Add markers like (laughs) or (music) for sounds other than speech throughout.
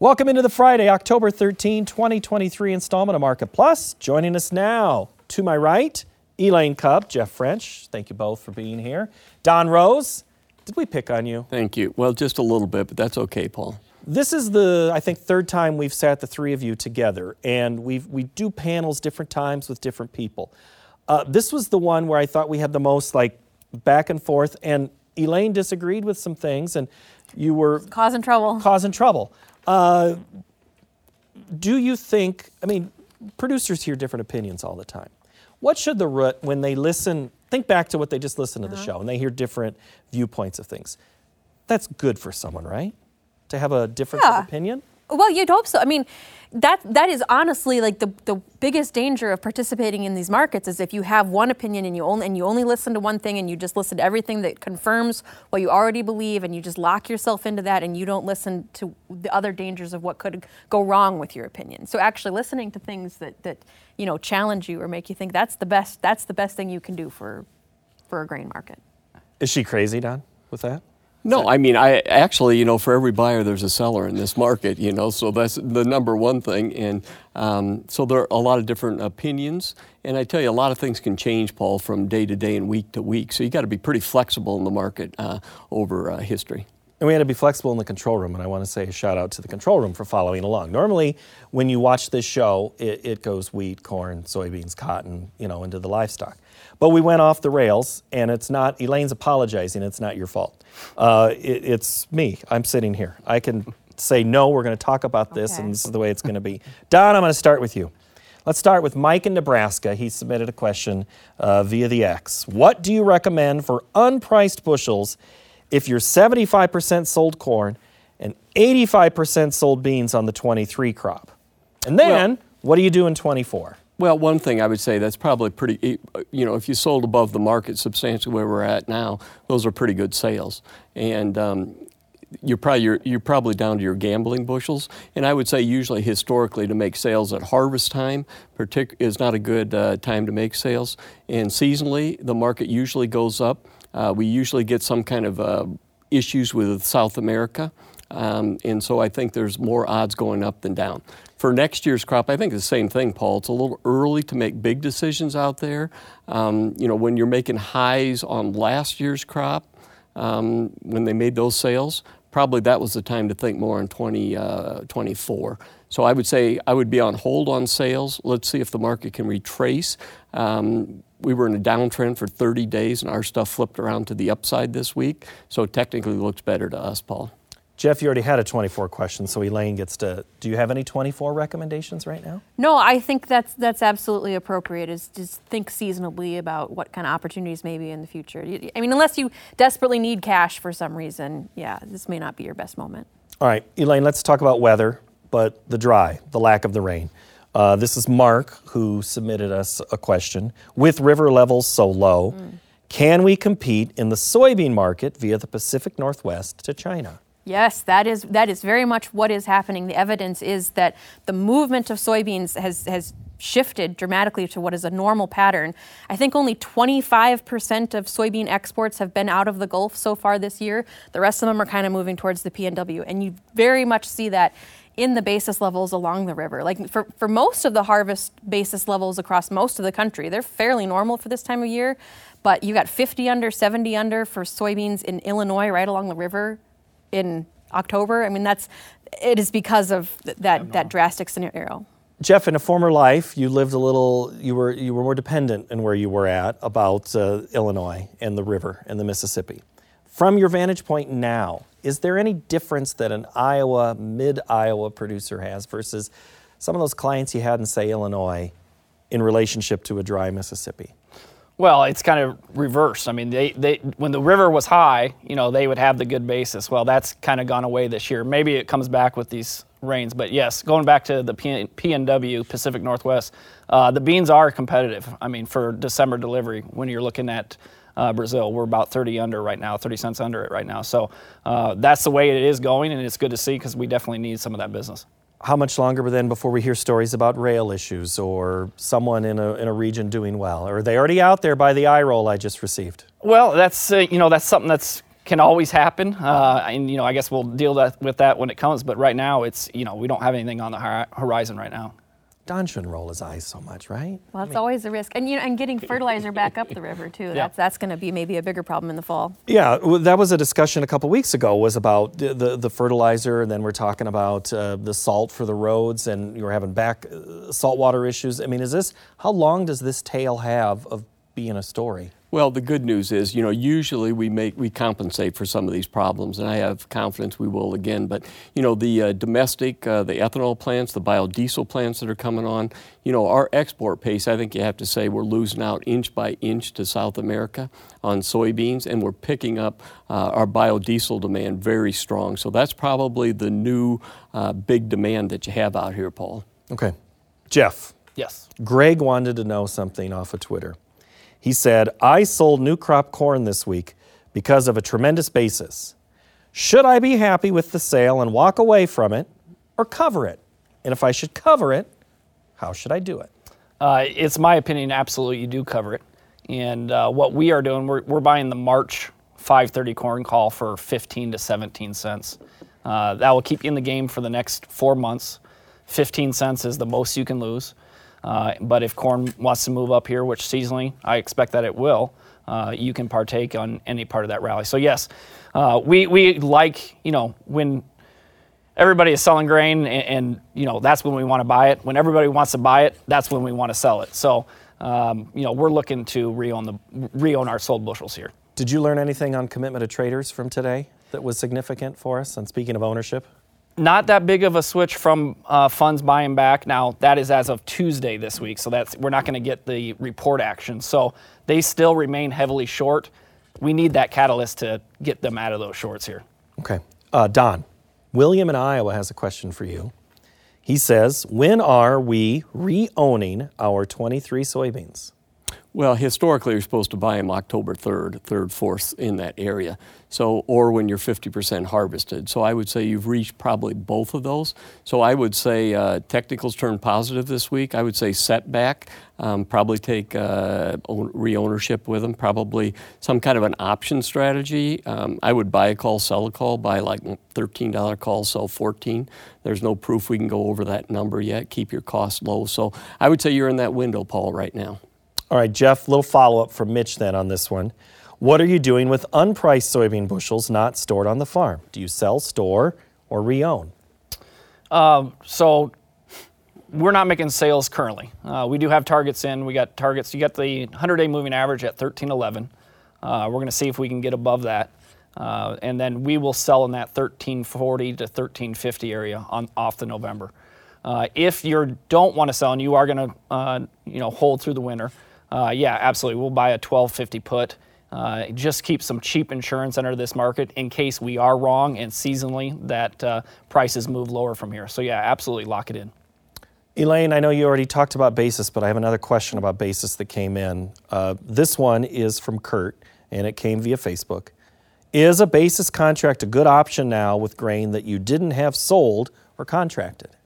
Welcome into the Friday, October 13, 2023 installment of Market Plus. Joining us now, to my right, Elaine Kub, Jeff French. Thank you both for being here. Don Roose, did we pick on you? Thank you. Well, just a little bit, but that's okay, Paul. This is the, I think, third time we've sat the three of you together, and we we do panels different times with different people. Uh, this was the one where I thought we had the most like back and forth, and Elaine disagreed with some things, and you were Causing trouble. causing trouble. Uh, do you think, I mean, producers hear different opinions all the time. What should the root, when they listen, think back to what they just listened to the show and they hear different viewpoints of things? That's good for someone, right? To have a difference Yeah. opinion? Well, you'd hope so. I mean, that that is honestly like the, the biggest danger of participating in these markets is if you have one opinion and you only and you only listen to one thing and you just listen to everything that confirms what you already believe and you just lock yourself into that and you don't listen to the other dangers of what could go wrong with your opinion. So actually listening to things that that you know challenge you or make you think that's the best that's the best thing you can do for for a grain market. Is she crazy, Don, with that? No, I mean, I actually, you know, for every buyer, there's a seller in this market, you know, so that's the number one thing. And um, so there are a lot of different opinions. And I tell you, a lot of things can change, Paul, from day to day and week to week. So you got to be pretty flexible in the market uh, over uh, history. And we had to be flexible in the control room, and I want to say a shout out to the control room for following along. Normally, when you watch this show, it, it goes wheat, corn, soybeans, cotton, you know, into the livestock. But we went off the rails, and it's not, Elaine's apologizing, it's not your fault. Uh, it, it's me. I'm sitting here. I can say, no, we're going to talk about this, Okay. and this is the way it's going to be. Don, I'm going to start with you. Let's start with Mike in Nebraska. He submitted a question uh, via the X. What do you recommend for unpriced bushels if you're 75% sold corn and 85% sold beans on the 23 crop? And then, what do you do in 24? Well, one thing I would say that's probably pretty, you know, if you sold above the market substantially where we're at now, those are pretty good sales. And um, you're probably you're, you're probably down to your gambling bushels. And I would say usually historically to make sales at harvest time partic- is not a good uh, time to make sales. And seasonally, the market usually goes up. Uh, we usually get some kind of uh, issues with South America. Um, and so I think there's more odds going up than down. For next year's crop, I think the same thing, Paul. It's a little early to make big decisions out there. Um, you know, when you're making highs on last year's crop, um, when they made those sales, probably that was the time to think more in 2024. so I would say I would be on hold on sales. Let's see if the market can retrace. Um, we were in a downtrend for 30 days, and our stuff flipped around to the upside this week. So technically, it looks better to us, Paul. Jeff, you already had a 24 question, so Elaine gets to. Do you have any 24 recommendations right now? No, I think that's that's absolutely appropriate. Is just think seasonably about what kind of opportunities may be in the future. I mean, unless you desperately need cash for some reason, yeah, this may not be your best moment. All right, Elaine, let's talk about weather, but the dry, the lack of the rain. Uh, this is Mark who submitted us a question. With river levels so low, can we compete in the soybean market via the Pacific Northwest to China? Yes, that is that is very much what is happening. The evidence is that the movement of soybeans has has shifted dramatically to what is a normal pattern. I think only 25% of soybean exports have been out of the Gulf so far this year. The rest of them are kind of moving towards the PNW, and you very much see that in the basis levels along the river. Like for, for most of the harvest basis levels across most of the country, they're fairly normal for this time of year. But you got 50 under, 70 under for soybeans in Illinois, right along the river in October. I mean, that's it is because of th- that that drastic scenario. Jeff, in a former life, you lived a little. You were you were more dependent in where you were at about uh, Illinois and the river and the Mississippi. From your vantage point now, is there any difference that an Iowa, mid Iowa producer has versus some of those clients you had in, say, Illinois, in relationship to a dry Mississippi? Well, it's kind of reversed. I mean, they, they when the river was high, you know, they would have the good basis. Well, that's kind of gone away this year. Maybe it comes back with these rains, but yes, going back to the PNW Pacific Northwest, uh, the beans are competitive. I mean, for December delivery, when you're looking at uh, Brazil, we're about 30 under right now, 30 cents under it right now. So uh, that's the way it is going, and it's good to see because we definitely need some of that business. How much longer then before we hear stories about rail issues or someone in a, in a region doing well? Or are they already out there by the eye roll I just received? Well, that's uh, you know that's something that's can always happen, uh, and you know I guess we'll deal that, with that when it comes. But right now, it's you know we don't have anything on the hor- horizon right now. Don shouldn't roll his eyes so much, right? Well, it's always a risk, and you know, and getting (laughs) fertilizer back up the river too. That's that's going to be maybe a bigger problem in the fall. Yeah, well, that was a discussion a couple weeks ago. Was about the the, the fertilizer, and then we're talking about uh, the salt for the roads, and you were having back uh, saltwater issues. I mean, is this how long does this tail have of being a story? Well, the good news is, you know, usually we make we compensate for some of these problems, and I have confidence we will again. But you know, the uh, domestic, uh, the ethanol plants, the biodiesel plants that are coming on, you know, our export pace. I think you have to say we're losing out inch by inch to South America on soybeans, and we're picking up uh, our biodiesel demand very strong. So that's probably the new uh, big demand that you have out here, Paul. Okay, Jeff. Yes. Greg wanted to know something off of Twitter. He said, I sold new crop corn this week because of a tremendous basis. Should I be happy with the sale and walk away from it or cover it? And if I should cover it, how should I do it? Uh, it's my opinion, absolutely, you do cover it. And uh, what we are doing, we're, we're buying the March 530 corn call for 15 to 17 cents. Uh, that will keep you in the game for the next four months. 15 cents is the most you can lose. Uh, but if corn wants to move up here, which seasonally I expect that it will, uh, you can partake on any part of that rally. So yes, uh, we we like you know when everybody is selling grain and, and you know that's when we want to buy it. When everybody wants to buy it, that's when we want to sell it. So um, you know we're looking to re-own the re-own our sold bushels here. Did you learn anything on commitment of traders from today that was significant for us? And speaking of ownership, not that big of a switch from uh, funds buying back. Now that is as of Tuesday this week, so that's we're not going to get the report action. So they still remain heavily short. We need that catalyst to get them out of those shorts here. Okay, uh, Don, William in Iowa has a question for you. He says, "When are we re-owning our 23 soybeans?" Well, historically, you're supposed to buy them October 3rd, 3rd, 4th in that area. So, or when you're 50% harvested. So, I would say you've reached probably both of those. So, I would say uh, technicals turned positive this week. I would say setback, um, probably take uh, re ownership with them, probably some kind of an option strategy. Um, I would buy a call, sell a call, buy like $13 call, sell 14. There's no proof we can go over that number yet. Keep your costs low. So, I would say you're in that window, Paul, right now. All right, Jeff, little follow up from Mitch then on this one. What are you doing with unpriced soybean bushels not stored on the farm? Do you sell, store, or re own? Um, so we're not making sales currently. Uh, we do have targets in. We got targets. You got the 100 day moving average at 1311. Uh, we're going to see if we can get above that. Uh, and then we will sell in that 1340 to 1350 area on off the November. Uh, if you don't want to sell and you are going to, uh, you know, hold through the winter, uh, yeah, absolutely. We'll buy a 1250 put. Uh, just keep some cheap insurance under this market in case we are wrong and seasonally that uh, prices move lower from here. So, yeah, absolutely lock it in. Elaine, I know you already talked about basis, but I have another question about basis that came in. Uh, this one is from Kurt, and it came via Facebook. Is a basis contract a good option now with grain that you didn't have sold or contracted?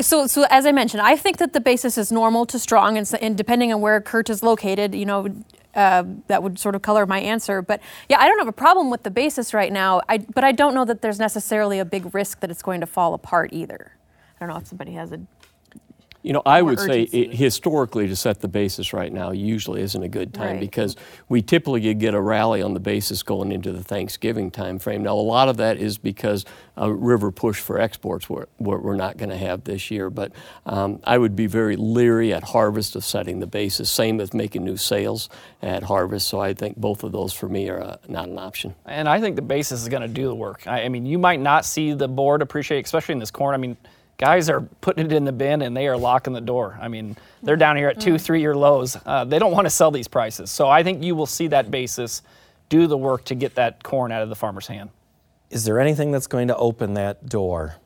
So, so as I mentioned, I think that the basis is normal to strong, and, and depending on where Kurt is located, you know, uh, that would sort of color my answer. But yeah, I don't have a problem with the basis right now. I, but I don't know that there's necessarily a big risk that it's going to fall apart either. I don't know if somebody has a you know, I would urgency. say it, historically to set the basis right now usually isn't a good time right. because we typically get a rally on the basis going into the Thanksgiving time frame. Now, a lot of that is because a river push for exports we're, we're not going to have this year. But um, I would be very leery at harvest of setting the basis. Same with making new sales at harvest. So I think both of those for me are uh, not an option. And I think the basis is going to do the work. I, I mean, you might not see the board appreciate, especially in this corn. I mean guys are putting it in the bin and they are locking the door. I mean, they're down here at two, mm. three year lows. Uh, they don't want to sell these prices. So I think you will see that basis do the work to get that corn out of the farmer's hand. Is there anything that's going to open that door?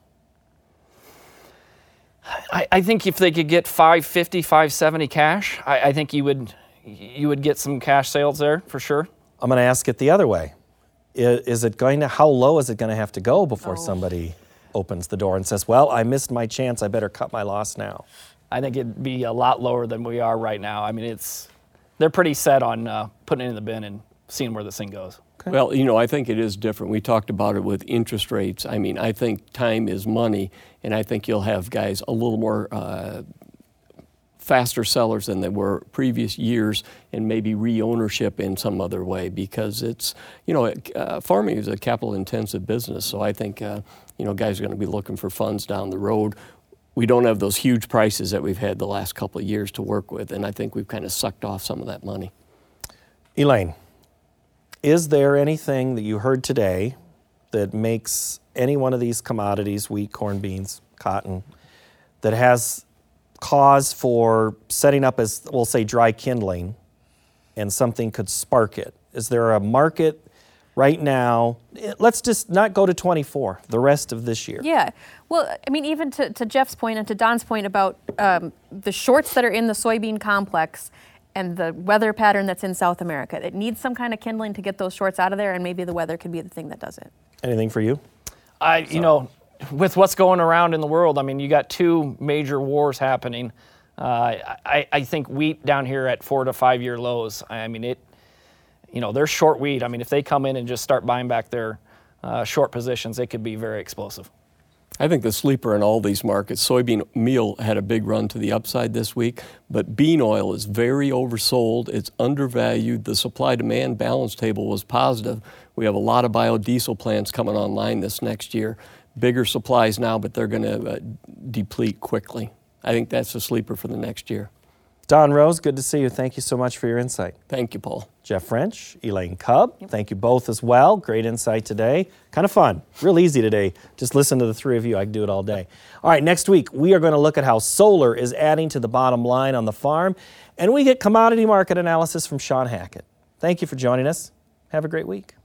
I, I think if they could get 550, 570 cash, I, I think you would you would get some cash sales there for sure. I'm going to ask it the other way. Is, is it going to, how low is it going to have to go before oh. somebody opens the door and says, Well, I missed my chance. I better cut my loss now? I think it'd be a lot lower than we are right now. I mean, it's they're pretty set on uh, putting it in the bin and seeing where this thing goes. Well, you know, I think it is different. We talked about it with interest rates. I mean, I think time is money, and I think you'll have guys a little more uh, faster sellers than they were previous years, and maybe re-ownership in some other way because it's, you know, uh, farming is a capital-intensive business. So I think, uh, you know, guys are going to be looking for funds down the road. We don't have those huge prices that we've had the last couple of years to work with, and I think we've kind of sucked off some of that money. Elaine, is there anything that you heard today that makes any one of these commodities, wheat, corn, beans, cotton, that has cause for setting up as, we'll say, dry kindling and something could spark it? Is there a market right now? Let's just not go to 24, the rest of this year. Yeah. Well, I mean, even to, to Jeff's point and to Don's point about um, the shorts that are in the soybean complex and the weather pattern that's in South America. It needs some kind of kindling to get those shorts out of there, and maybe the weather could be the thing that does it. Anything for you? I, you know, with what's going around in the world, I mean, you got two major wars happening. Uh, I, I think wheat down here at four to five year lows. I mean, it, you know, they're short wheat. I mean, if they come in and just start buying back their uh, short positions, it could be very explosive. I think the sleeper in all these markets, soybean meal had a big run to the upside this week, but bean oil is very oversold. It's undervalued. The supply demand balance table was positive. We have a lot of biodiesel plants coming online this next year. Bigger supplies now, but they're going to uh, deplete quickly. I think that's a sleeper for the next year. Don Roose, good to see you. Thank you so much for your insight. Thank you, Paul. Jeff French, Elaine Kub, yep. thank you both as well. Great insight today. Kind of fun. Real easy today. Just listen to the three of you. I can do it all day. All right, next week, we are going to look at how solar is adding to the bottom line on the farm, and we get commodity market analysis from Shawn Hackett. Thank you for joining us. Have a great week.